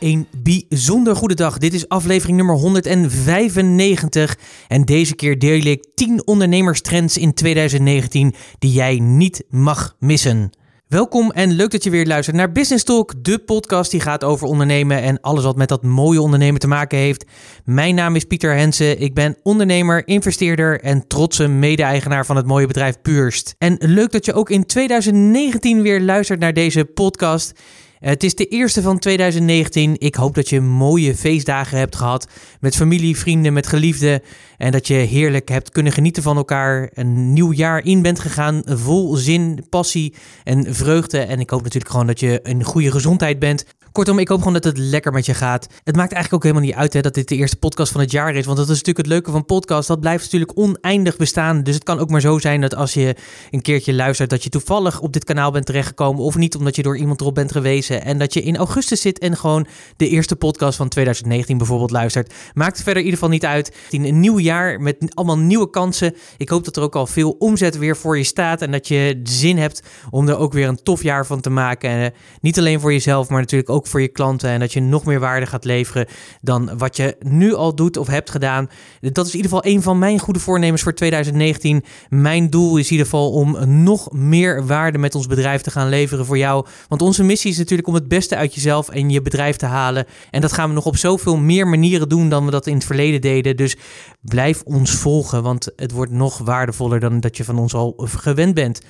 Een bijzonder goede dag. Dit is aflevering nummer 195. En deze keer deel ik 10 ondernemerstrends in 2019 die jij niet mag missen. Welkom en leuk dat je weer luistert naar Business Talk, de podcast die gaat over ondernemen en alles wat met dat mooie ondernemen te maken heeft. Mijn naam is Pieter Hensen, ik ben ondernemer, investeerder en trotse mede-eigenaar van het mooie bedrijf Purst. En leuk dat je ook in 2019 weer luistert naar deze podcast. Het is de eerste van 2019. Ik hoop dat je mooie feestdagen hebt gehad met familie, vrienden, met geliefden. En dat je heerlijk hebt kunnen genieten van elkaar. Een nieuw jaar in bent gegaan vol zin, passie en vreugde. En ik hoop natuurlijk gewoon dat je een goede gezondheid bent. Kortom, ik hoop gewoon dat het lekker met je gaat. Het maakt eigenlijk ook helemaal niet uit hè, dat dit de eerste podcast van het jaar is. Want dat is natuurlijk het leuke van podcast. Dat blijft natuurlijk oneindig bestaan. Dus het kan ook maar zo zijn dat als je een keertje luistert, dat je toevallig op dit kanaal bent terechtgekomen. Of niet, omdat je door iemand erop bent En dat je in augustus zit en gewoon de eerste podcast van 2019 bijvoorbeeld luistert. Maakt verder in ieder geval niet uit. Een nieuw jaar met allemaal nieuwe kansen. Ik hoop dat er ook al veel omzet weer voor je staat. En dat je zin hebt om er ook weer een tof jaar van te maken. En, niet alleen voor jezelf, maar natuurlijk ook voor je klanten en dat je nog meer waarde gaat leveren dan wat je nu al doet of hebt gedaan. Dat is in ieder geval een van mijn goede voornemens voor 2019. Mijn doel is in ieder geval om nog meer waarde met ons bedrijf te gaan leveren voor jou. Want onze missie is natuurlijk om het beste uit jezelf en je bedrijf te halen. En dat gaan we nog op zoveel meer manieren doen dan we dat in het verleden deden. Dus blijf ons volgen, want het wordt nog waardevoller dan dat je van ons al gewend bent.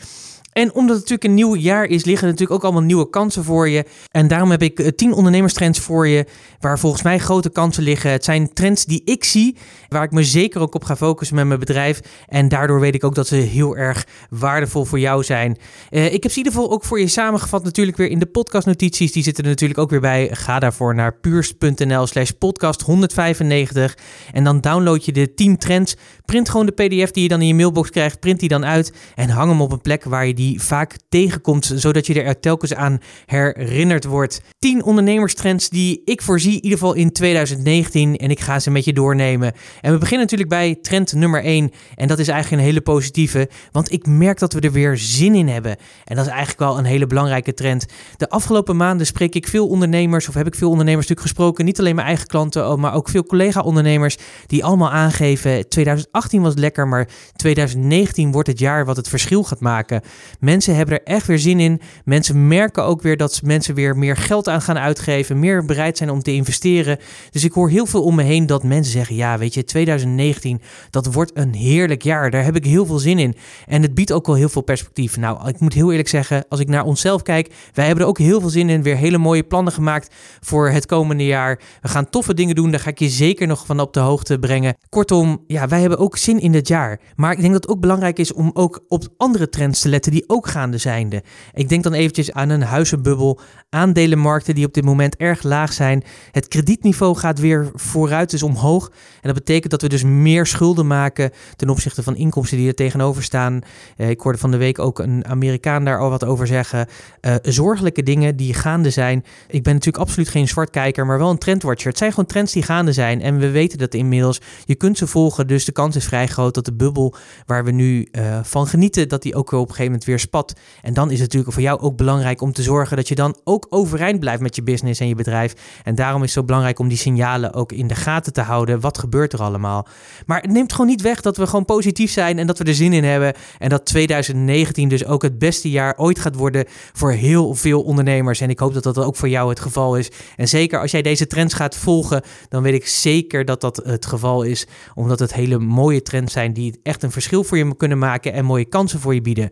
En omdat het natuurlijk een nieuw jaar is, liggen natuurlijk ook allemaal nieuwe kansen voor je. En daarom heb ik 10 eh, ondernemerstrends voor je, waar volgens mij grote kansen liggen. Het zijn trends die ik zie, waar ik me zeker ook op ga focussen met mijn bedrijf. En daardoor weet ik ook dat ze heel erg waardevol voor jou zijn. Uh, ik heb ze in ieder geval ook voor je samengevat natuurlijk weer in de podcastnotities. Die zitten er natuurlijk ook weer bij. Ga daarvoor naar puurst.nl slash podcast 195. En dan download je de 10 trends. Print gewoon de pdf die je dan in je mailbox krijgt. Print die dan uit en hang hem op een plek waar je die vaak tegenkomt, zodat je er telkens aan herinnerd wordt. 10 ondernemerstrends die ik voorzie, in ieder geval in 2019, en ik ga ze met je doornemen. En we beginnen natuurlijk bij trend nummer 1, en dat is eigenlijk een hele positieve, want ik merk dat we er weer zin in hebben. En dat is eigenlijk wel een hele belangrijke trend. De afgelopen maanden spreek ik veel ondernemers, of heb ik veel ondernemers natuurlijk gesproken, niet alleen mijn eigen klanten, oh, maar ook veel collega-ondernemers, die allemaal aangeven, 2018 was lekker, maar 2019 wordt het jaar wat het verschil gaat maken. Mensen hebben er echt weer zin in. Mensen merken ook weer dat mensen weer meer geld aan gaan uitgeven, meer bereid zijn om te investeren. Dus ik hoor heel veel om me heen dat mensen zeggen: ja, weet je, 2019, dat wordt een heerlijk jaar. Daar heb ik heel veel zin in. En het biedt ook wel heel veel perspectief. Nou, ik moet heel eerlijk zeggen, als ik naar onszelf kijk, wij hebben er ook heel veel zin in. Weer hele mooie plannen gemaakt voor het komende jaar. We gaan toffe dingen doen. Daar ga ik je zeker nog van op de hoogte brengen. Kortom, ja, wij hebben ook zin in dit jaar. Maar ik denk dat het ook belangrijk is om ook op andere trends te letten die ook gaande zijnde. Ik denk dan eventjes aan een huizenbubbel, aandelenmarkten die op dit moment erg laag zijn. Het kredietniveau gaat weer vooruit, dus omhoog. En dat betekent dat we dus meer schulden maken ten opzichte van inkomsten die er tegenover staan. Eh, ik hoorde van de week ook een Amerikaan daar al wat over zeggen. Uh, zorgelijke dingen die gaande zijn. Ik ben natuurlijk absoluut geen zwartkijker, maar wel een trendwatcher. Het zijn gewoon trends die gaande zijn. En we weten dat inmiddels. Je kunt ze volgen, dus de kans is vrij groot dat de bubbel waar we nu uh, van genieten, dat die ook op een gegeven moment weer spat. En dan is het natuurlijk voor jou ook belangrijk om te zorgen dat je dan ook overeind blijft met je business en je bedrijf. En daarom is het zo belangrijk om die signalen ook in de gaten te houden. Wat gebeurt er allemaal? Maar het neemt gewoon niet weg dat we gewoon positief zijn en dat we er zin in hebben. En dat 2019 dus ook het beste jaar ooit gaat worden voor heel veel ondernemers. En ik hoop dat dat ook voor jou het geval is. En zeker als jij deze trends gaat volgen, dan weet ik zeker dat dat het geval is. Omdat het hele mooie trends zijn die echt een verschil voor je kunnen maken en mooie kansen voor je bieden.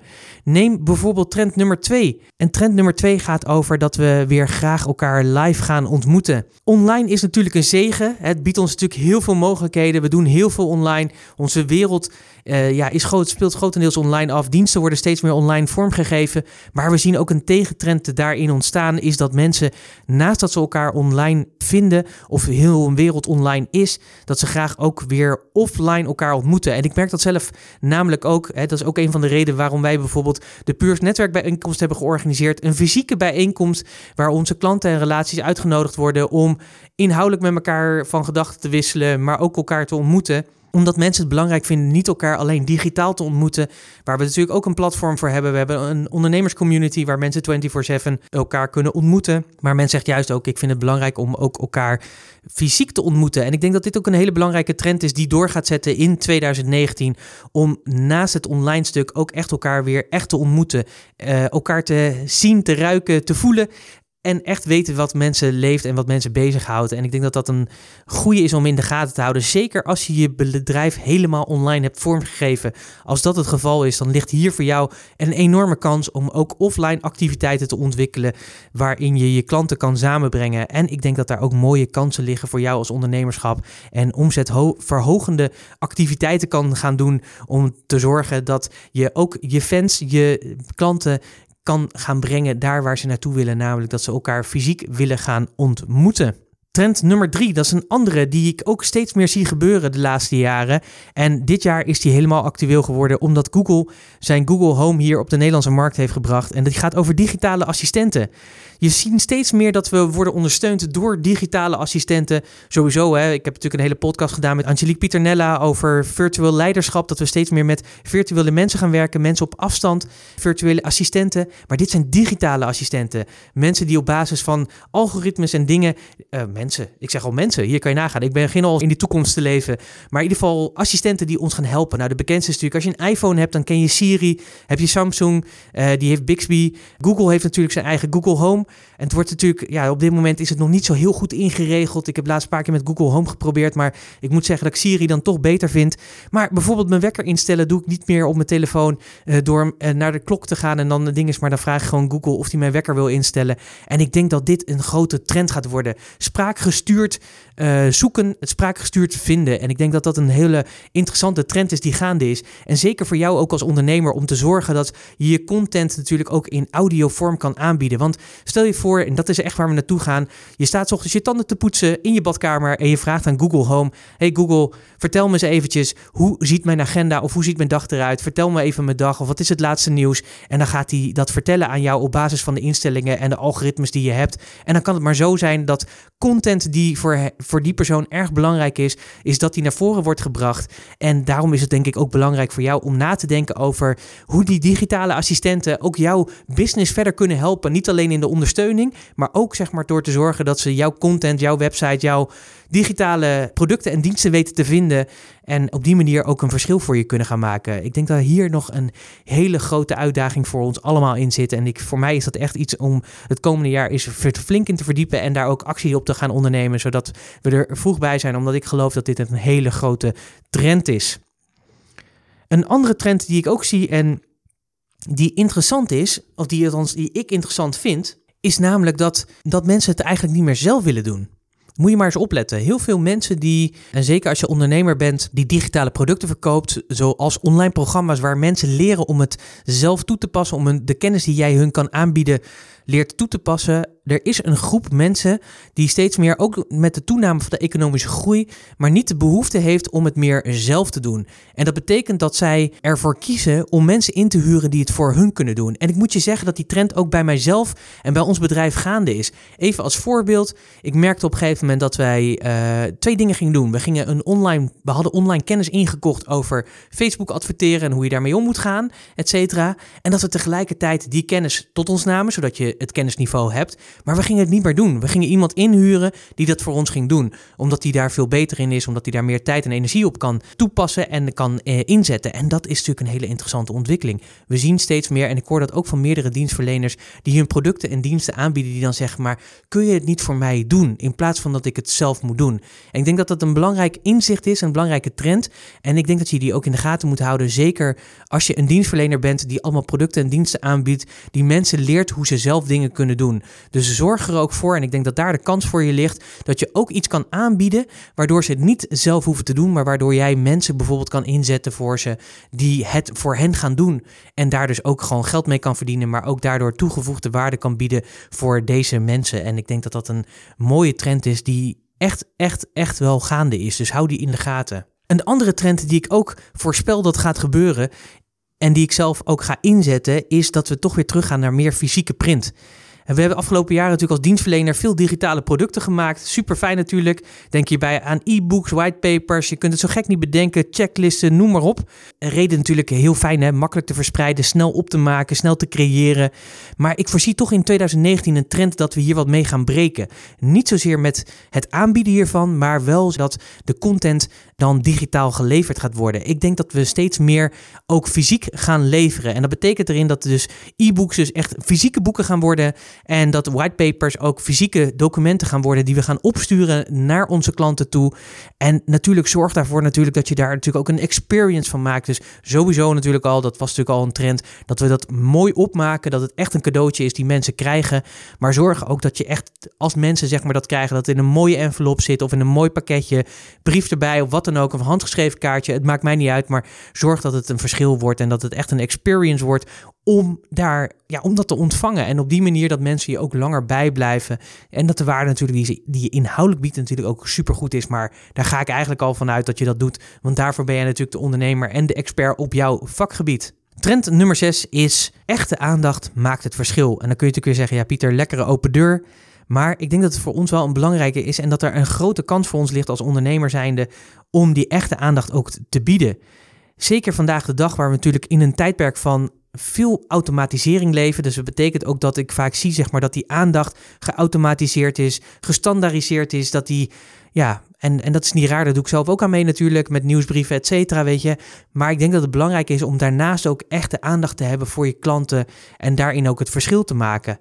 Neem bijvoorbeeld trend nummer 2. En trend nummer 2 gaat over dat we weer graag elkaar live gaan ontmoeten. Online is natuurlijk een zegen. Het biedt ons natuurlijk heel veel mogelijkheden. We doen heel veel online. Onze wereld uh, ja, is groot, speelt grotendeels online af. Diensten worden steeds meer online vormgegeven. Maar we zien ook een tegentrend daarin ontstaan. Is dat mensen naast dat ze elkaar online vinden of heel een wereld online is, dat ze graag ook weer offline elkaar ontmoeten. En ik merk dat zelf namelijk ook. Hè, dat is ook een van de redenen waarom wij bijvoorbeeld de Puurs netwerkbijeenkomst hebben georganiseerd. Een fysieke bijeenkomst waar onze klanten en relaties uitgenodigd worden om inhoudelijk met elkaar van gedachten te wisselen, maar ook elkaar te ontmoeten omdat mensen het belangrijk vinden niet elkaar alleen digitaal te ontmoeten. Waar we natuurlijk ook een platform voor hebben. We hebben een ondernemerscommunity waar mensen 24/7 elkaar kunnen ontmoeten. Maar men zegt juist ook: ik vind het belangrijk om ook elkaar fysiek te ontmoeten. En ik denk dat dit ook een hele belangrijke trend is die door gaat zetten in 2019. Om naast het online stuk ook echt elkaar weer echt te ontmoeten. Uh, elkaar te zien, te ruiken, te voelen. En echt weten wat mensen leeft en wat mensen bezighoudt. En ik denk dat dat een goede is om in de gaten te houden. Zeker als je je bedrijf helemaal online hebt vormgegeven. Als dat het geval is, dan ligt hier voor jou een enorme kans om ook offline activiteiten te ontwikkelen. Waarin je je klanten kan samenbrengen. En ik denk dat daar ook mooie kansen liggen voor jou als ondernemerschap. En omzetverhogende activiteiten kan gaan doen. Om te zorgen dat je ook je fans, je klanten kan gaan brengen daar waar ze naartoe willen, namelijk dat ze elkaar fysiek willen gaan ontmoeten. Trend nummer drie, dat is een andere die ik ook steeds meer zie gebeuren de laatste jaren. En dit jaar is die helemaal actueel geworden omdat Google zijn Google Home hier op de Nederlandse markt heeft gebracht. En dat gaat over digitale assistenten. Je ziet steeds meer dat we worden ondersteund door digitale assistenten. Sowieso, hè, ik heb natuurlijk een hele podcast gedaan met Angelique Pieternella over virtueel leiderschap. Dat we steeds meer met virtuele mensen gaan werken, mensen op afstand, virtuele assistenten. Maar dit zijn digitale assistenten. Mensen die op basis van algoritmes en dingen, mensen, ik zeg al mensen, hier kan je nagaan. Ik begin al in die toekomst te leven. Maar in ieder geval assistenten die ons gaan helpen. Nou, de bekendste is natuurlijk, als je een iPhone hebt, dan ken je Siri. Heb je Samsung, uh, die heeft Bixby. Google heeft natuurlijk zijn eigen Google Home. En het wordt natuurlijk, ja, op dit moment is het nog niet zo heel goed ingeregeld. Ik heb laatst een paar keer met Google Home geprobeerd, maar ik moet zeggen dat ik Siri dan toch beter vind. Maar bijvoorbeeld mijn wekker instellen doe ik niet meer op mijn telefoon uh, door uh, naar de klok te gaan en dan de ding is, maar dan vraag ik gewoon Google of die mijn wekker wil instellen. En ik denk dat dit een grote trend gaat worden. Spraakgestuurd uh, zoeken, het spraakgestuurd vinden. En ik denk dat dat een hele interessante trend is die gaande is. En zeker voor jou ook als ondernemer om te zorgen dat je je content natuurlijk ook in audiovorm kan aanbieden. Want stel je voor, en dat is echt waar we naartoe gaan. Je staat ochtends je tanden te poetsen in je badkamer en je vraagt aan Google Home: Hey Google, vertel me eens eventjes hoe ziet mijn agenda of hoe ziet mijn dag eruit? Vertel me even mijn dag of wat is het laatste nieuws? En dan gaat hij dat vertellen aan jou op basis van de instellingen en de algoritmes die je hebt. En dan kan het maar zo zijn dat content die voor, voor die persoon erg belangrijk is, is dat die naar voren wordt gebracht. En daarom is het denk ik ook belangrijk voor jou om na te denken over hoe die digitale assistenten ook jouw business verder kunnen helpen. Niet alleen in de ondersteuning, maar ook zeg maar door te zorgen dat ze jouw content, jouw website, jouw digitale producten en diensten weten te vinden. En op die manier ook een verschil voor je kunnen gaan maken. Ik denk dat hier nog een hele grote uitdaging voor ons allemaal in zit. En ik, voor mij is dat echt iets om het komende jaar is flink in te verdiepen. En daar ook actie op te gaan ondernemen. Zodat we er vroeg bij zijn. Omdat ik geloof dat dit een hele grote trend is. Een andere trend die ik ook zie en die interessant is, of die, die ik interessant vind, is namelijk dat, dat mensen het eigenlijk niet meer zelf willen doen. Moet je maar eens opletten. Heel veel mensen die, en zeker als je ondernemer bent, die digitale producten verkoopt, zoals online programma's waar mensen leren om het zelf toe te passen, om de kennis die jij hun kan aanbieden, leert toe te passen. Er is een groep mensen die steeds meer, ook met de toename van de economische groei, maar niet de behoefte heeft om het meer zelf te doen. En dat betekent dat zij ervoor kiezen om mensen in te huren die het voor hun kunnen doen. En ik moet je zeggen dat die trend ook bij mijzelf en bij ons bedrijf gaande is. Even als voorbeeld, ik merkte op een gegeven moment dat wij uh, twee dingen gingen doen. We gingen een online, we hadden online kennis ingekocht over Facebook adverteren en hoe je daarmee om moet gaan, et cetera. En dat we tegelijkertijd die kennis tot ons namen, zodat je het kennisniveau hebt. Maar we gingen het niet meer doen. We gingen iemand inhuren die dat voor ons ging doen. Omdat hij daar veel beter in is, omdat hij daar meer tijd en energie op kan toepassen en kan eh, inzetten. En dat is natuurlijk een hele interessante ontwikkeling. We zien steeds meer, en ik hoor dat ook van meerdere dienstverleners, die hun producten en diensten aanbieden, die dan zeggen, maar kun je het niet voor mij doen, in plaats van dat ik het zelf moet doen. En ik denk dat dat een belangrijk inzicht is, een belangrijke trend. En ik denk dat je die ook in de gaten moet houden, zeker als je een dienstverlener bent die allemaal producten en diensten aanbiedt, die mensen leert hoe ze zelf dingen kunnen doen. Dus zorg er ook voor, en ik denk dat daar de kans voor je ligt, dat je ook iets kan aanbieden, waardoor ze het niet zelf hoeven te doen, maar waardoor jij mensen bijvoorbeeld kan inzetten voor ze die het voor hen gaan doen. En daar dus ook gewoon geld mee kan verdienen, maar ook daardoor toegevoegde waarde kan bieden voor deze mensen. En ik denk dat dat een mooie trend is die echt, echt, echt wel gaande is. Dus hou die in de gaten. Een andere trend die ik ook voorspel dat gaat gebeuren en die ik zelf ook ga inzetten, is dat we toch weer teruggaan naar meer fysieke print. En we hebben afgelopen jaren natuurlijk als dienstverlener veel digitale producten gemaakt. Super fijn natuurlijk. Denk hierbij aan e-books, whitepapers. Je kunt het zo gek niet bedenken. Checklisten, noem maar op. Een reden natuurlijk heel fijn, hè? makkelijk te verspreiden, snel op te maken, snel te creëren. Maar ik voorzie toch in 2019 een trend dat we hier wat mee gaan breken. Niet zozeer met het aanbieden hiervan, maar wel dat de content dan digitaal geleverd gaat worden. Ik denk dat we steeds meer ook fysiek gaan leveren. En dat betekent erin dat dus e-books dus echt fysieke boeken gaan worden. En dat whitepapers ook fysieke documenten gaan worden die we gaan opsturen naar onze klanten toe. En natuurlijk zorg daarvoor natuurlijk dat je daar natuurlijk ook een experience van maakt. Dus sowieso natuurlijk al, dat was natuurlijk al een trend, dat we dat mooi opmaken, dat het echt een cadeautje is die mensen krijgen. Maar zorg ook dat je echt, als mensen zeg maar dat krijgen, dat het in een mooie envelop zit of in een mooi pakketje, brief erbij of wat dan ook, een handgeschreven kaartje. Het maakt mij niet uit, maar zorg dat het een verschil wordt en dat het echt een experience wordt om, daar, ja, om dat te ontvangen. En op die manier dat mensen je ook langer bijblijven. En dat de waarde natuurlijk die, die je inhoudelijk biedt natuurlijk ook supergoed is. Maar daar ga ik eigenlijk al vanuit dat je dat doet. Want daarvoor ben jij natuurlijk de ondernemer en de expert op jouw vakgebied. Trend nummer 6 is echte aandacht maakt het verschil. En dan kun je natuurlijk weer zeggen, ja Pieter, lekkere open deur. Maar ik denk dat het voor ons wel een belangrijke is en dat er een grote kans voor ons ligt als ondernemer zijnde om die echte aandacht ook te bieden. Zeker vandaag de dag, waar we natuurlijk in een tijdperk van veel automatisering leven. Dus dat betekent ook dat ik vaak zie zeg maar, dat die aandacht geautomatiseerd is, gestandaardiseerd is, dat die, ja, en, en dat is niet raar, dat doe ik zelf ook aan mee natuurlijk, met nieuwsbrieven, et cetera, weet je. Maar ik denk dat het belangrijk is om daarnaast ook echte aandacht te hebben voor je klanten en daarin ook het verschil te maken.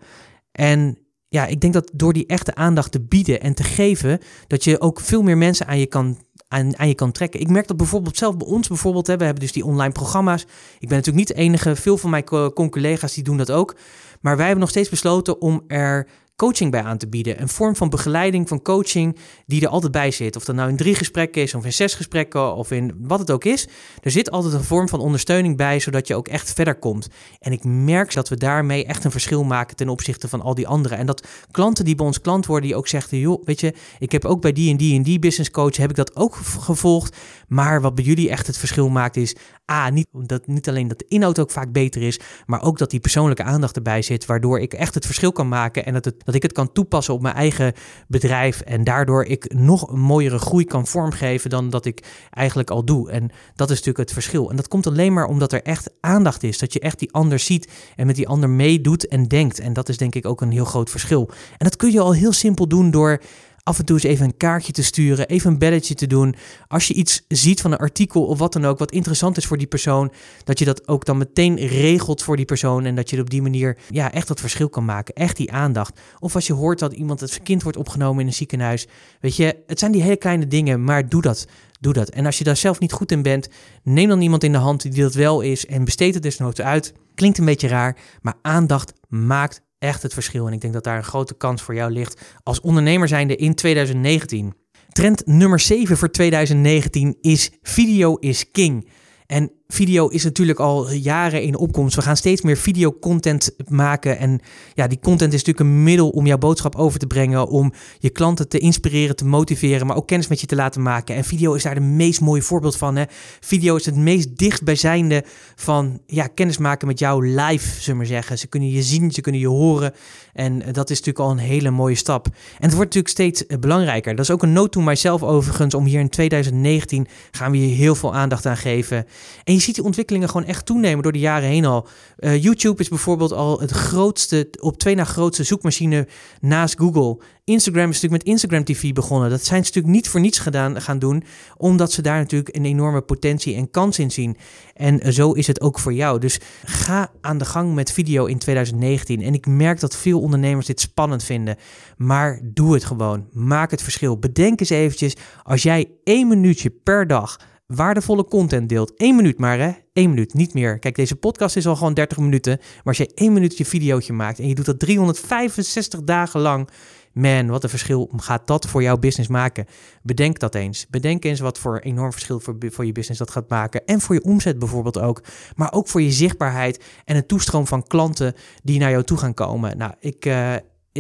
En ja, ik denk dat door die echte aandacht te bieden en te geven, dat je ook veel meer mensen aan je kan aan, aan je kan trekken. Ik merk dat bijvoorbeeld zelf bij ons bijvoorbeeld, hè, we hebben dus die online programma's. Ik ben natuurlijk niet de enige, veel van mijn collega's die doen dat ook. Maar wij hebben nog steeds besloten om er coaching bij aan te bieden. Een vorm van begeleiding, van coaching die er altijd bij zit. Of dat nou in drie gesprekken is, of in zes gesprekken, of in wat het ook is. Er zit altijd een vorm van ondersteuning bij, zodat je ook echt verder komt. En ik merk dat we daarmee echt een verschil maken ten opzichte van al die anderen. En dat klanten die bij ons klant worden, die ook zeggen, joh, weet je, ik heb ook bij die en die en die business coach, heb ik dat ook gevolgd. Maar wat bij jullie echt het verschil maakt is, A, niet, dat, niet alleen dat de inhoud ook vaak beter is, maar ook dat die persoonlijke aandacht erbij zit, waardoor ik echt het verschil kan maken en dat, het, dat ik het kan toepassen op mijn eigen bedrijf en daardoor ik nog een mooiere groei kan vormgeven dan dat ik eigenlijk al doe. En dat is natuurlijk het verschil. En dat komt alleen maar omdat er echt aandacht is, dat je echt die ander ziet en met die ander meedoet en denkt. En dat is denk ik ook een heel groot verschil. En dat kun je al heel simpel doen door af en toe eens even een kaartje te sturen, even een belletje te doen. Als je iets ziet van een artikel of wat dan ook, wat interessant is voor die persoon, dat je dat ook dan meteen regelt voor die persoon en dat je op die manier ja, echt dat verschil kan maken. Echt die aandacht. Of als je hoort dat iemand het kind wordt opgenomen in een ziekenhuis. Weet je, het zijn die hele kleine dingen, maar doe dat. Doe dat. En als je daar zelf niet goed in bent, neem dan iemand in de hand die dat wel is en besteed het desnoods uit. Klinkt een beetje raar, maar aandacht maakt echt het verschil. En ik denk dat daar een grote kans voor jou ligt als ondernemer zijnde in 2019. Trend nummer 7 voor 2019 is video is king. En video is natuurlijk al jaren in opkomst. We gaan steeds meer videocontent maken. En ja, die content is natuurlijk een middel om jouw boodschap over te brengen. Om je klanten te inspireren, te motiveren, maar ook kennis met je te laten maken. En video is daar de meest mooie voorbeeld van. Hè? Video is het meest dichtbijzijnde van ja, kennis maken met jou live, zullen we zeggen. Ze kunnen je zien, ze kunnen je horen. En dat is natuurlijk al een hele mooie stap. En het wordt natuurlijk steeds eh, belangrijker. Dat is ook een note to myself overigens. Om hier in 2019 gaan we hier heel veel aandacht aan geven. En je ziet die ontwikkelingen gewoon echt toenemen door de jaren heen al. Uh, YouTube is bijvoorbeeld al het grootste, op twee na grootste zoekmachine naast Google. Instagram is natuurlijk met Instagram TV begonnen. Dat zijn ze natuurlijk niet voor niets gedaan, gaan doen, omdat ze daar natuurlijk een enorme potentie en kans in zien. En zo is het ook voor jou. Dus ga aan de gang met video in 2019. En ik merk dat veel ondernemers dit spannend vinden. Maar doe het gewoon. Maak het verschil. Bedenk eens eventjes, als jij één minuutje per dag waardevolle content deelt. Eén minuut maar, hè? Eén minuut, niet meer. Kijk, deze podcast is al gewoon 30 minuten. Maar als je één minuut je videootje maakt en je doet dat 365 dagen lang. Man, wat een verschil gaat dat voor jouw business maken? Bedenk dat eens. Bedenk eens wat voor enorm verschil voor, voor je business dat gaat maken. En voor je omzet bijvoorbeeld ook. Maar ook voor je zichtbaarheid en een toestroom van klanten die naar jou toe gaan komen. Nou, ik. Uh,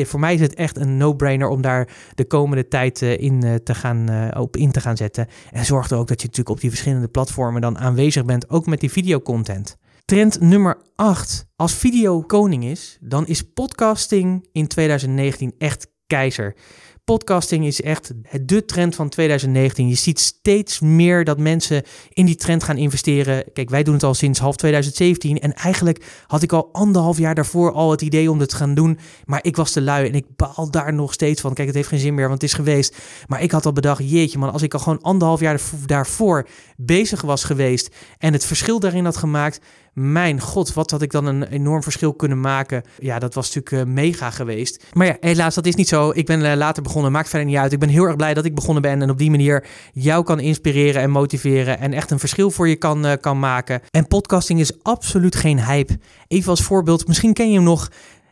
voor mij is het echt een no-brainer om daar de komende tijd uh, in, uh, te gaan, op in te gaan zetten. En zorg er ook dat je natuurlijk op die verschillende platformen dan aanwezig bent, ook met die videocontent. Trend nummer 8. Als video koning is, dan is podcasting in 2019 echt keizer. Podcasting is echt de trend van 2019. Je ziet steeds meer dat mensen in die trend gaan investeren. Kijk, wij doen het al sinds half 2017. En eigenlijk had ik al anderhalf jaar daarvoor al het idee om dit te gaan doen. Maar ik was te lui en ik baal daar nog steeds van. Kijk, het heeft geen zin meer, want het is geweest. Maar ik had al bedacht, jeetje man, als ik al gewoon anderhalf jaar daarvoor bezig was geweest en het verschil daarin had gemaakt, mijn god, wat had ik dan een enorm verschil kunnen maken. Ja, dat was natuurlijk uh, mega geweest. Maar ja, helaas, dat is niet zo. Ik ben uh, later begonnen, maakt verder niet uit. Ik ben heel erg blij dat ik begonnen ben en op die manier jou kan inspireren en motiveren en echt een verschil voor je kan, uh, kan maken. En podcasting is absoluut geen hype. Even als voorbeeld, misschien ken je hem nog.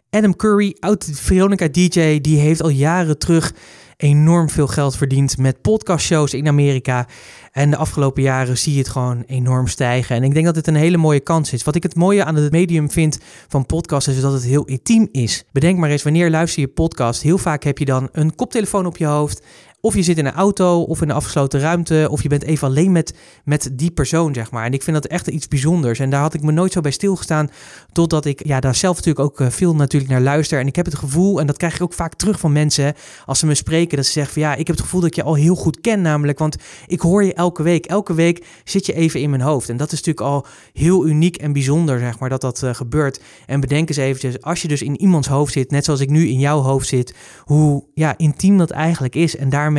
Adam Curry, oud Veronica DJ, die heeft al jaren terug enorm veel geld verdiend met podcastshows in Amerika. En de afgelopen jaren zie je het gewoon enorm stijgen. En ik denk dat dit een hele mooie kans is. Wat ik het mooie aan het medium vind van podcast is dat het heel intiem is. Bedenk maar eens, wanneer luister je podcast? Heel vaak heb je dan een koptelefoon op je hoofd of je zit in een auto of in een afgesloten ruimte. Of je bent even alleen met, met die persoon, zeg maar. En ik vind dat echt iets bijzonders. En daar had ik me nooit zo bij stilgestaan. Totdat ik ja, daar zelf natuurlijk ook eh, veel natuurlijk naar luister. En ik heb het gevoel, en dat krijg ik ook vaak terug van mensen. Als ze me spreken, dat ze zeggen van ja, ik heb het gevoel dat ik je al heel goed ken. Namelijk, want ik hoor je elke week. Elke week zit je even in mijn hoofd. En dat is natuurlijk al heel uniek en bijzonder, zeg maar, dat dat uh, gebeurt. En bedenk eens eventjes, als je dus in iemands hoofd zit, net zoals ik nu in jouw hoofd zit, hoe ja, intiem dat eigenlijk is. En daarmee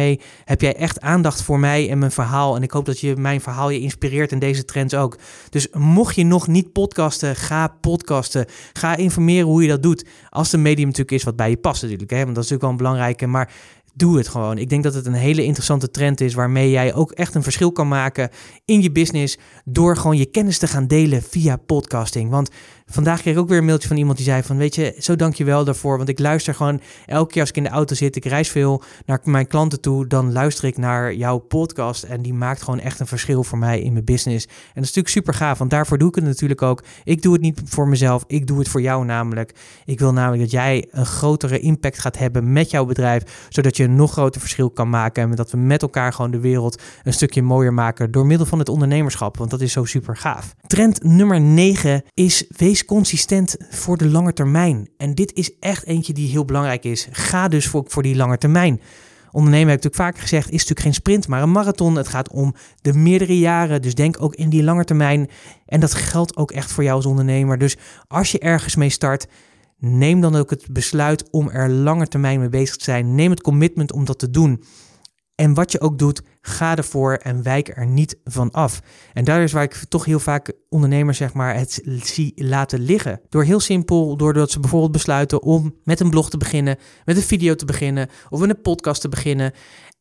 heb jij echt aandacht voor mij en mijn verhaal. En ik hoop dat je mijn verhaal je inspireert en deze trends ook. Dus mocht je nog niet podcasten, ga podcasten. Ga informeren hoe je dat doet. Als de medium natuurlijk is wat bij je past natuurlijk. Hè? Want dat is natuurlijk wel een belangrijke. Maar doe het gewoon. Ik denk dat het een hele interessante trend is waarmee jij ook echt een verschil kan maken in je business door gewoon je kennis te gaan delen via podcasting. Want vandaag kreeg ik ook weer een mailtje van iemand die zei van weet je, zo dank je wel daarvoor, want ik luister gewoon elke keer als ik in de auto zit, ik reis veel naar mijn klanten toe, dan luister ik naar jouw podcast en die maakt gewoon echt een verschil voor mij in mijn business. En dat is natuurlijk super gaaf, want daarvoor doe ik het natuurlijk ook. Ik doe het niet voor mezelf, ik doe het voor jou namelijk. Ik wil namelijk dat jij een grotere impact gaat hebben met jouw bedrijf, zodat je nog groter verschil kan maken en dat we met elkaar gewoon de wereld een stukje mooier maken door middel van het ondernemerschap, want dat is zo super gaaf. Trend nummer 9 is wees consistent voor de lange termijn. En dit is echt eentje die heel belangrijk is. Ga dus voor, voor die lange termijn. Ondernemen heb ik natuurlijk vaak gezegd, is natuurlijk geen sprint, maar een marathon. Het gaat om de meerdere jaren. Dus denk ook in die lange termijn. En dat geldt ook echt voor jou als ondernemer. Dus als je ergens mee start, neem dan ook het besluit om er lange termijn mee bezig te zijn. Neem het commitment om dat te doen. En wat je ook doet, ga ervoor en wijk er niet van af. En daar is waar ik toch heel vaak ondernemers zeg maar, het zie laten liggen. Door heel simpel, doordat ze bijvoorbeeld besluiten om met een blog te beginnen, met een video te beginnen of met een podcast te beginnen.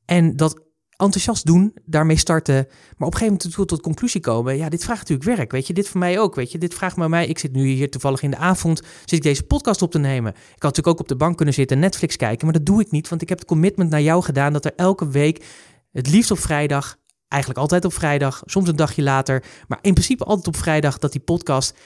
En dat enthousiast doen, daarmee starten, maar op een gegeven moment tot, conclusie komen. Ja, dit vraagt natuurlijk werk, weet je. Dit voor mij ook, weet je. Dit vraagt maar mij. Ik zit nu hier toevallig in de avond, zit ik deze podcast op te nemen. Ik kan natuurlijk ook op de bank kunnen zitten, Netflix kijken, maar dat doe ik niet, want ik heb het commitment naar jou gedaan dat er elke week, het liefst op vrijdag, eigenlijk altijd op vrijdag, soms een dagje later, maar in principe altijd op vrijdag, dat die podcast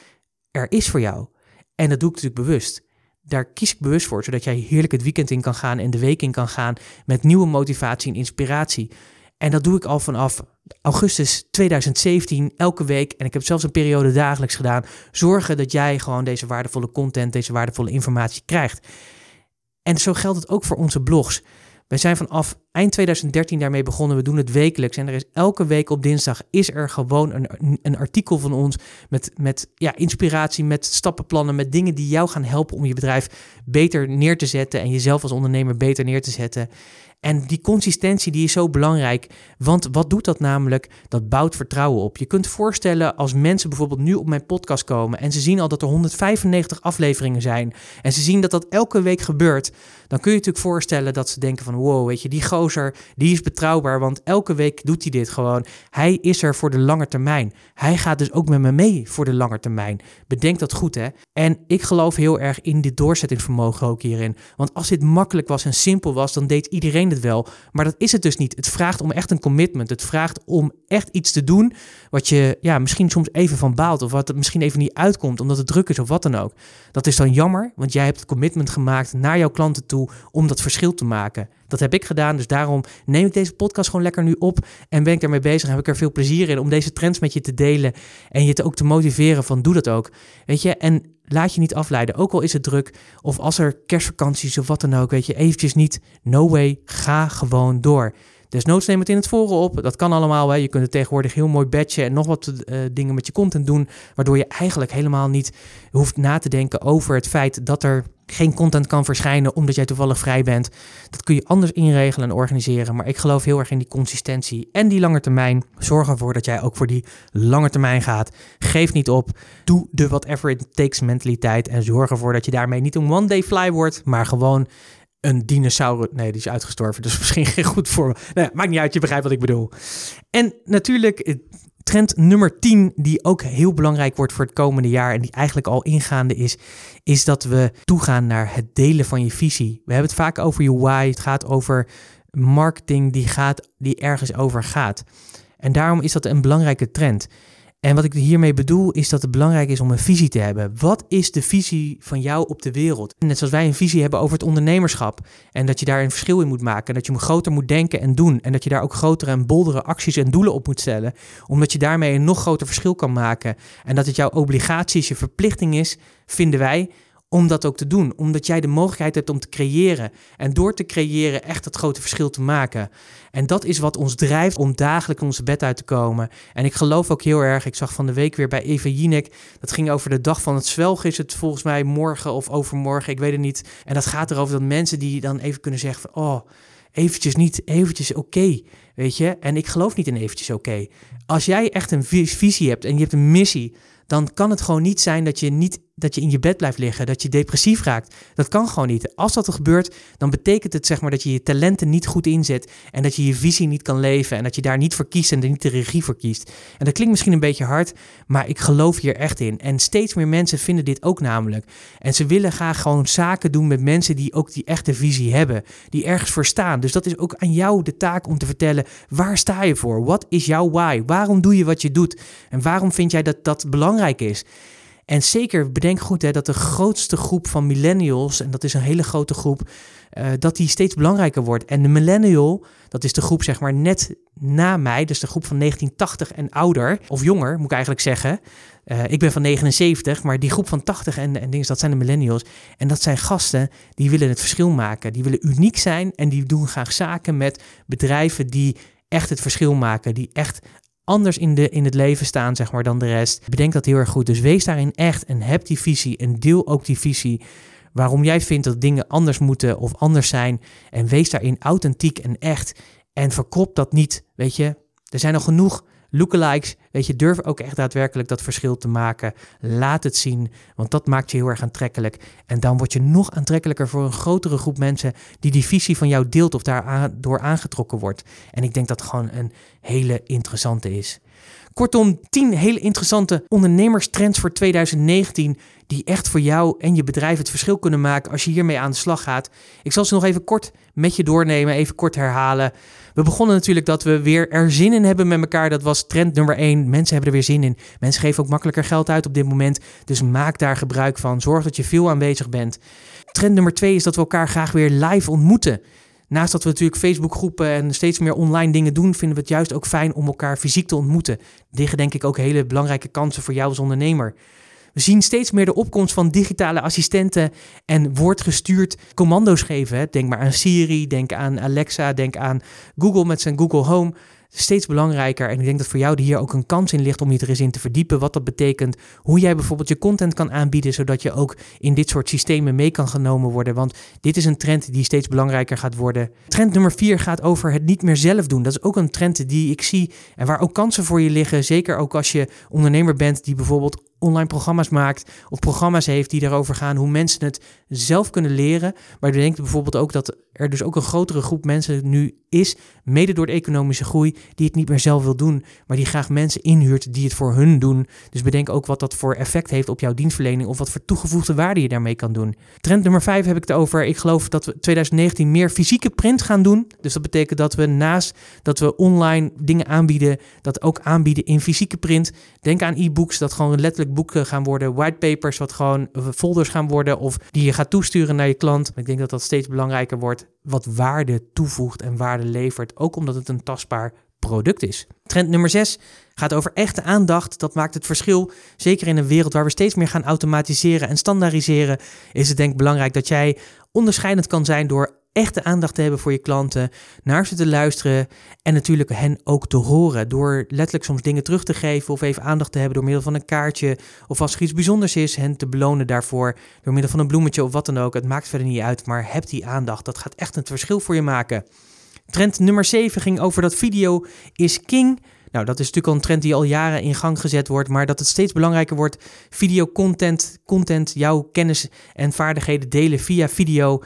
er is voor jou. En dat doe ik natuurlijk bewust daar kies ik bewust voor, zodat jij heerlijk het weekend in kan gaan en de week in kan gaan met nieuwe motivatie en inspiratie. En dat doe ik al vanaf augustus 2017 elke week. En ik heb zelfs een periode dagelijks gedaan. Zorgen dat jij gewoon deze waardevolle content, deze waardevolle informatie krijgt. En zo geldt het ook voor onze blogs. We zijn vanaf eind 2013 daarmee begonnen. We doen het wekelijks. En er is elke week op dinsdag is er gewoon een, een artikel van ons met, met ja, inspiratie, met stappenplannen, met dingen die jou gaan helpen om je bedrijf beter neer te zetten en jezelf als ondernemer beter neer te zetten. En die consistentie die is zo belangrijk, want wat doet dat namelijk? Dat bouwt vertrouwen op. Je kunt voorstellen als mensen bijvoorbeeld nu op mijn podcast komen en ze zien al dat er 195 afleveringen zijn en ze zien dat dat elke week gebeurt, dan kun je natuurlijk voorstellen dat ze denken van wow, weet je, die gozer, die is betrouwbaar, want elke week doet hij dit gewoon. Hij is er voor de lange termijn. Hij gaat dus ook met me mee voor de lange termijn. Bedenk dat goed hè. En ik geloof heel erg in dit doorzettingsvermogen ook hierin. Want als dit makkelijk was en simpel was, dan deed iedereen het wel. Maar dat is het dus niet. Het vraagt om echt een commitment. Het vraagt om echt iets te doen wat je ja, misschien soms even van baalt of wat het misschien even niet uitkomt omdat het druk is of wat dan ook. Dat is dan jammer, want jij hebt het commitment gemaakt naar jouw klanten toe om dat verschil te maken. Dat heb ik gedaan, dus daarom neem ik deze podcast gewoon lekker nu op en ben ik ermee bezig. En heb ik er veel plezier in om deze trends met je te delen en je te ook te motiveren van doe dat ook. Weet je, en laat je niet afleiden, ook al is het druk of als er kerstvakanties of wat dan ook, weet je, eventjes niet, no way, ga gewoon door. Desnoods neem het in het forum op. Dat kan allemaal. Hè. Je kunt het tegenwoordig heel mooi batchen en nog wat uh, dingen met je content doen. Waardoor je eigenlijk helemaal niet hoeft na te denken over het feit dat er geen content kan verschijnen omdat jij toevallig vrij bent. Dat kun je anders inregelen en organiseren. Maar ik geloof heel erg in die consistentie en die lange termijn. Zorg ervoor dat jij ook voor die lange termijn gaat. Geef niet op. Doe de whatever it takes mentaliteit. En zorg ervoor dat je daarmee niet een one day fly wordt, maar gewoon een dinosaurus. Nee, die is uitgestorven. Dus misschien geen goed voor. Maakt niet uit, je begrijpt wat ik bedoel. En natuurlijk, trend nummer 10, die ook heel belangrijk wordt voor het komende jaar. En die eigenlijk al ingaande is. Is dat we toegaan naar het delen van je visie. We hebben het vaak over je why. Het gaat over marketing die, gaat, die ergens over gaat. En daarom is dat een belangrijke trend. En wat ik hiermee bedoel is dat het belangrijk is om een visie te hebben. Wat is de visie van jou op de wereld? Net zoals wij een visie hebben over het ondernemerschap. En dat je daar een verschil in moet maken. En dat je groter moet denken en doen. En dat je daar ook grotere en boldere acties en doelen op moet stellen. Omdat je daarmee een nog groter verschil kan maken. En dat het jouw obligatie, je verplichting is, vinden wij om dat ook te doen. Omdat jij de mogelijkheid hebt om te creëren. En door te creëren echt het grote verschil te maken. En dat is wat ons drijft om dagelijks onze bed uit te komen. En ik geloof ook heel erg, ik zag van de week weer bij Eva Jinek, dat ging over de dag van het zwelgen, is het volgens mij morgen of overmorgen, ik weet het niet. En dat gaat erover dat mensen die dan even kunnen zeggen van, oh, eventjes niet, eventjes oké, weet je. En ik geloof niet in eventjes oké. Als jij echt een visie hebt en je hebt een missie, dan kan het gewoon niet zijn dat je niet dat je in je bed blijft liggen, dat je depressief raakt. Dat kan gewoon niet. Als dat er gebeurt, dan betekent het zeg maar dat je je talenten niet goed inzet en dat je je visie niet kan leven en dat je daar niet voor kiest en er niet de regie voor kiest. En dat klinkt misschien een beetje hard, maar ik geloof hier echt in. En steeds meer mensen vinden dit ook namelijk. En ze willen graag gewoon zaken doen met mensen die ook die echte visie hebben, die ergens voor staan. Dus dat is ook aan jou de taak om te vertellen, waar sta je voor? Wat is jouw why? Waarom doe je wat je doet? En waarom vind jij dat dat belangrijk is? En zeker bedenk goed hè, dat de grootste groep van millennials, en dat is een hele grote groep, uh, dat die steeds belangrijker wordt. En de millennial, dat is de groep zeg maar net na mij, dus de groep van 1980 en ouder, of jonger moet ik eigenlijk zeggen. Uh, ik ben van 79, maar die groep van 80 en, en dingen, dat zijn de millennials. En dat zijn gasten die willen het verschil maken. Die willen uniek zijn en die doen graag zaken met bedrijven die echt het verschil maken. Die echt anders in, de, in het leven staan, zeg maar, dan de rest. Bedenk dat heel erg goed. Dus wees daarin echt en heb die visie en deel ook die visie. Waarom jij vindt dat dingen anders moeten of anders zijn. En wees daarin authentiek en echt. En verkrop dat niet. Weet je, er zijn nog genoeg lookalikes. Weet je, durf ook echt daadwerkelijk dat verschil te maken. Laat het zien, want dat maakt je heel erg aantrekkelijk. En dan word je nog aantrekkelijker voor een grotere groep mensen die die visie van jou deelt of daardoor aangetrokken wordt. En ik denk dat gewoon een hele interessante is. Kortom, 10 hele interessante ondernemerstrends voor 2019 die echt voor jou en je bedrijf het verschil kunnen maken als je hiermee aan de slag gaat. Ik zal ze nog even kort met je doornemen, even kort herhalen. We begonnen natuurlijk dat we weer er zin in hebben met elkaar. Dat was trend nummer 1. Mensen hebben er weer zin in. Mensen geven ook makkelijker geld uit op dit moment. Dus maak daar gebruik van. Zorg dat je veel aanwezig bent. Trend nummer 2 is dat we elkaar graag weer live ontmoeten. Naast dat we natuurlijk Facebookgroepen en steeds meer online dingen doen, vinden we het juist ook fijn om elkaar fysiek te ontmoeten. Liggen denk ik ook hele belangrijke kansen voor jou als ondernemer. We zien steeds meer de opkomst van digitale assistenten en woordgestuurd commando's geven. Denk maar aan Siri, denk aan Alexa, denk aan Google met zijn Google Home. Steeds belangrijker. En ik denk dat voor jou hier ook een kans in ligt om je er eens in te verdiepen. Wat dat betekent. Hoe jij bijvoorbeeld je content kan aanbieden. Zodat je ook in dit soort systemen mee kan genomen worden. Want dit is een trend die steeds belangrijker gaat worden. Trend nummer vier gaat over het niet meer zelf doen. Dat is ook een trend die ik zie. En waar ook kansen voor je liggen. Zeker ook als je ondernemer bent die bijvoorbeeld online programma's maakt of programma's heeft die erover gaan hoe mensen het zelf kunnen leren. Maar ik denk bijvoorbeeld ook dat er dus ook een grotere groep mensen nu is, mede door de economische groei, die het niet meer zelf wil doen, maar die graag mensen inhuurt die het voor hun doen. Dus bedenk ook wat dat voor effect heeft op jouw dienstverlening of wat voor toegevoegde waarde je daarmee kan doen. Trend nummer 5 heb ik het over. Ik geloof dat we 2019 meer fysieke print gaan doen. Dus dat betekent dat we naast dat we online dingen aanbieden, dat ook aanbieden in fysieke print. Denk aan e-books, dat gewoon letterlijk boeken gaan worden, whitepapers, wat gewoon folders gaan worden of die je gaat toesturen naar je klant. Ik denk dat dat steeds belangrijker wordt wat waarde toevoegt en waarde levert, ook omdat het een tastbaar product is. Trend nummer 6 gaat over echte aandacht. Dat maakt het verschil. Zeker in een wereld waar we steeds meer gaan automatiseren en standaardiseren, is het denk ik belangrijk dat jij onderscheidend kan zijn door echte aandacht te hebben voor je klanten, naar ze te luisteren en natuurlijk hen ook te horen. Door letterlijk soms dingen terug te geven of even aandacht te hebben door middel van een kaartje. Of als er iets bijzonders is, hen te belonen daarvoor door middel van een bloemetje of wat dan ook. Het maakt verder niet uit, maar heb die aandacht. Dat gaat echt een verschil voor je maken. Trend nummer 7 ging over dat video is king. Nou, dat is natuurlijk al een trend die al jaren in gang gezet wordt, maar dat het steeds belangrijker wordt. Video content, content, jouw kennis en vaardigheden delen via video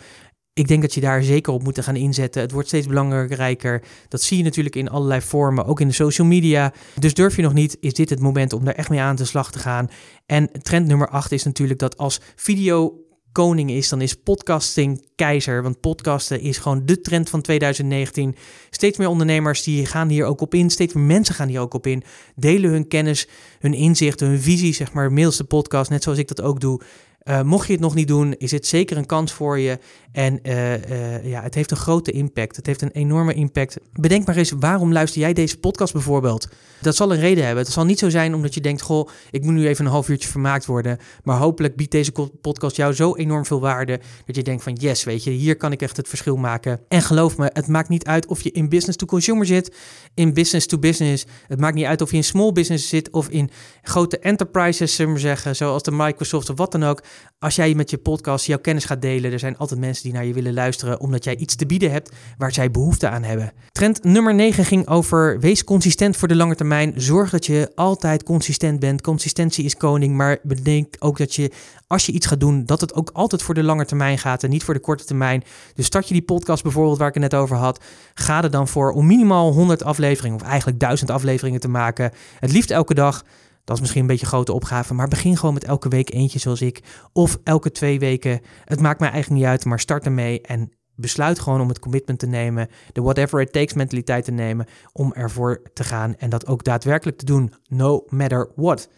ik denk dat je daar zeker op moet gaan inzetten. Het wordt steeds belangrijker. Dat zie je natuurlijk in allerlei vormen, ook in de social media. Dus durf je nog niet, is dit het moment om daar echt mee aan de slag te gaan. En trend nummer 8 is natuurlijk dat als video koning is, dan is podcasting keizer. Want podcasten is gewoon de trend van 2019. Steeds meer ondernemers die gaan hier ook op in. Steeds meer mensen gaan hier ook op in. Delen hun kennis, hun inzichten, hun visie, zeg maar, middels de podcast. Net zoals ik dat ook doe. Uh, mocht je het nog niet doen, is dit zeker een kans voor je. En uh, uh, ja, het heeft een grote impact. Het heeft een enorme impact. Bedenk maar eens, waarom luister jij deze podcast bijvoorbeeld? Dat zal een reden hebben. Het zal niet zo zijn omdat je denkt, goh, ik moet nu even een half uurtje vermaakt worden. Maar hopelijk biedt deze podcast jou zo enorm veel waarde dat je denkt van, yes, weet je, hier kan ik echt het verschil maken. En geloof me, het maakt niet uit of je in business to consumer zit, in business to business. Het maakt niet uit of je in small business zit of in grote enterprises, zullen we zeggen, zoals de Microsoft of wat dan ook. Als jij met je podcast jouw kennis gaat delen, er zijn altijd mensen die naar je willen luisteren omdat jij iets te bieden hebt waar zij behoefte aan hebben. Trend nummer 9 ging over wees consistent voor de lange termijn. Zorg dat je altijd consistent bent. Consistentie is koning, maar bedenk ook dat je als je iets gaat doen, dat het ook altijd voor de lange termijn gaat en niet voor de korte termijn. Dus start je die podcast bijvoorbeeld waar ik het net over had, ga er dan voor om minimaal 100 afleveringen of eigenlijk 1000 afleveringen te maken. Het liefst elke dag. Dat is misschien een beetje een grote opgave, maar begin gewoon met elke week eentje zoals ik. Of elke twee weken. Het maakt mij eigenlijk niet uit, maar start ermee en besluit gewoon om het commitment te nemen, de whatever it takes mentaliteit te nemen, om ervoor te gaan en dat ook daadwerkelijk te doen, no matter what.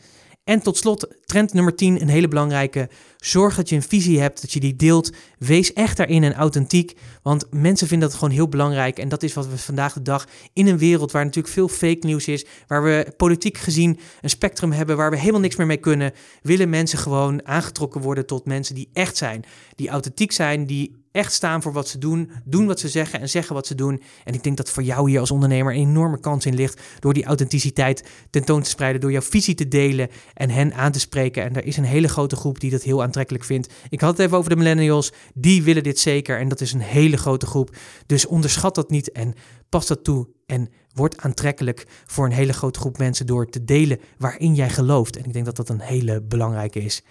En tot slot, trend nummer 10, een hele belangrijke. Zorg dat je een visie hebt, dat je die deelt. Wees echt daarin en authentiek. Want mensen vinden dat gewoon heel belangrijk. En dat is wat we vandaag de dag in een wereld waar natuurlijk veel fake nieuws is. Waar we politiek gezien een spectrum hebben waar we helemaal niks meer mee kunnen. Willen mensen gewoon aangetrokken worden tot mensen die echt zijn. Die authentiek zijn, die echt staan voor wat ze doen, doen wat ze zeggen en zeggen wat ze doen. En ik denk dat voor jou hier als ondernemer een enorme kans in ligt door die authenticiteit tentoon te spreiden, door jouw visie te delen en hen aan te spreken. En er is een hele grote groep die dat heel aantrekkelijk vindt. Ik had het even over de millennials, die willen dit zeker en dat is een hele grote groep. Dus onderschat dat niet en pas dat toe en word aantrekkelijk voor een hele grote groep mensen door te delen waarin jij gelooft. En ik denk dat dat een hele belangrijke is.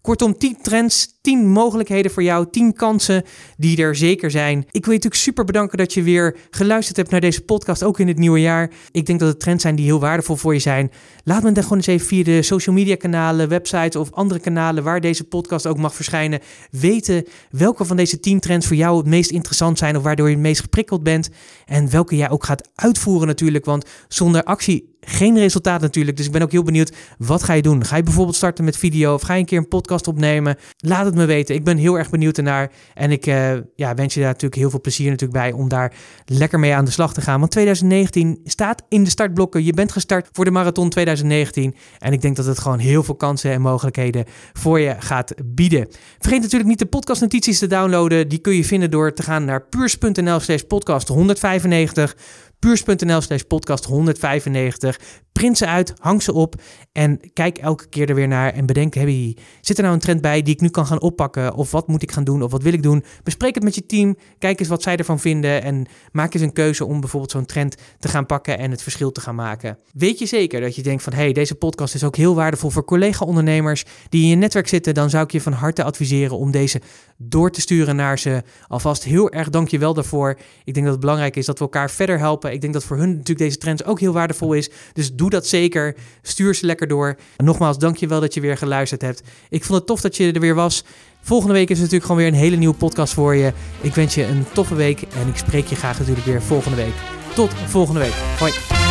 Kortom, 10 trends, 10 mogelijkheden voor jou, 10 kansen die er zeker zijn. Ik wil je natuurlijk super bedanken dat je weer geluisterd hebt naar deze podcast, ook in het nieuwe jaar. Ik denk dat het trends zijn die heel waardevol voor je zijn. Laat me dan gewoon eens even via de social media kanalen, websites of andere kanalen waar deze podcast ook mag verschijnen, weten welke van deze 10 trends voor jou het meest interessant zijn of waardoor je het meest geprikkeld bent. En welke jij ook gaat uitvoeren natuurlijk, want zonder actie geen resultaat natuurlijk. Dus ik ben ook heel benieuwd, wat ga je doen? Ga je bijvoorbeeld starten met video of ga je een keer een podcast opnemen? Laat het me weten. Ik ben heel erg benieuwd ernaar. En ik uh, ja, wens je daar natuurlijk heel veel plezier natuurlijk bij om daar lekker mee aan de slag te gaan. Want 2019 staat in de startblokken. Je bent gestart voor de marathon 2019. En ik denk dat het gewoon heel veel kansen en mogelijkheden voor je gaat bieden. Vergeet natuurlijk niet de podcastnotities te downloaden. Die kun je vinden door te gaan naar puurs.nl slash podcast 195 puurs.nl slash podcast 195. Print ze uit, hang ze op en kijk elke keer er weer naar en bedenk, hey, zit er nou een trend bij die ik nu kan gaan oppakken? Of wat moet ik gaan doen? Of wat wil ik doen? Bespreek het met je team, kijk eens wat zij ervan vinden en maak eens een keuze om bijvoorbeeld zo'n trend te gaan pakken en het verschil te gaan maken. Weet je zeker dat je denkt van, hey, deze podcast is ook heel waardevol voor collega-ondernemers die in je netwerk zitten, dan zou ik je van harte adviseren om deze door te sturen naar ze. Alvast heel erg dank je wel daarvoor. Ik denk dat het belangrijk is dat we elkaar verder helpen. Ik denk dat voor hun natuurlijk deze trends ook heel waardevol is. Dus doe dat zeker. Stuur ze lekker door. En nogmaals, dank je wel dat je weer geluisterd hebt. Ik vond het tof dat je er weer was. Volgende week is natuurlijk gewoon weer een hele nieuwe podcast voor je. Ik wens je een toffe week en ik spreek je graag natuurlijk weer volgende week. Tot volgende week. Hoi.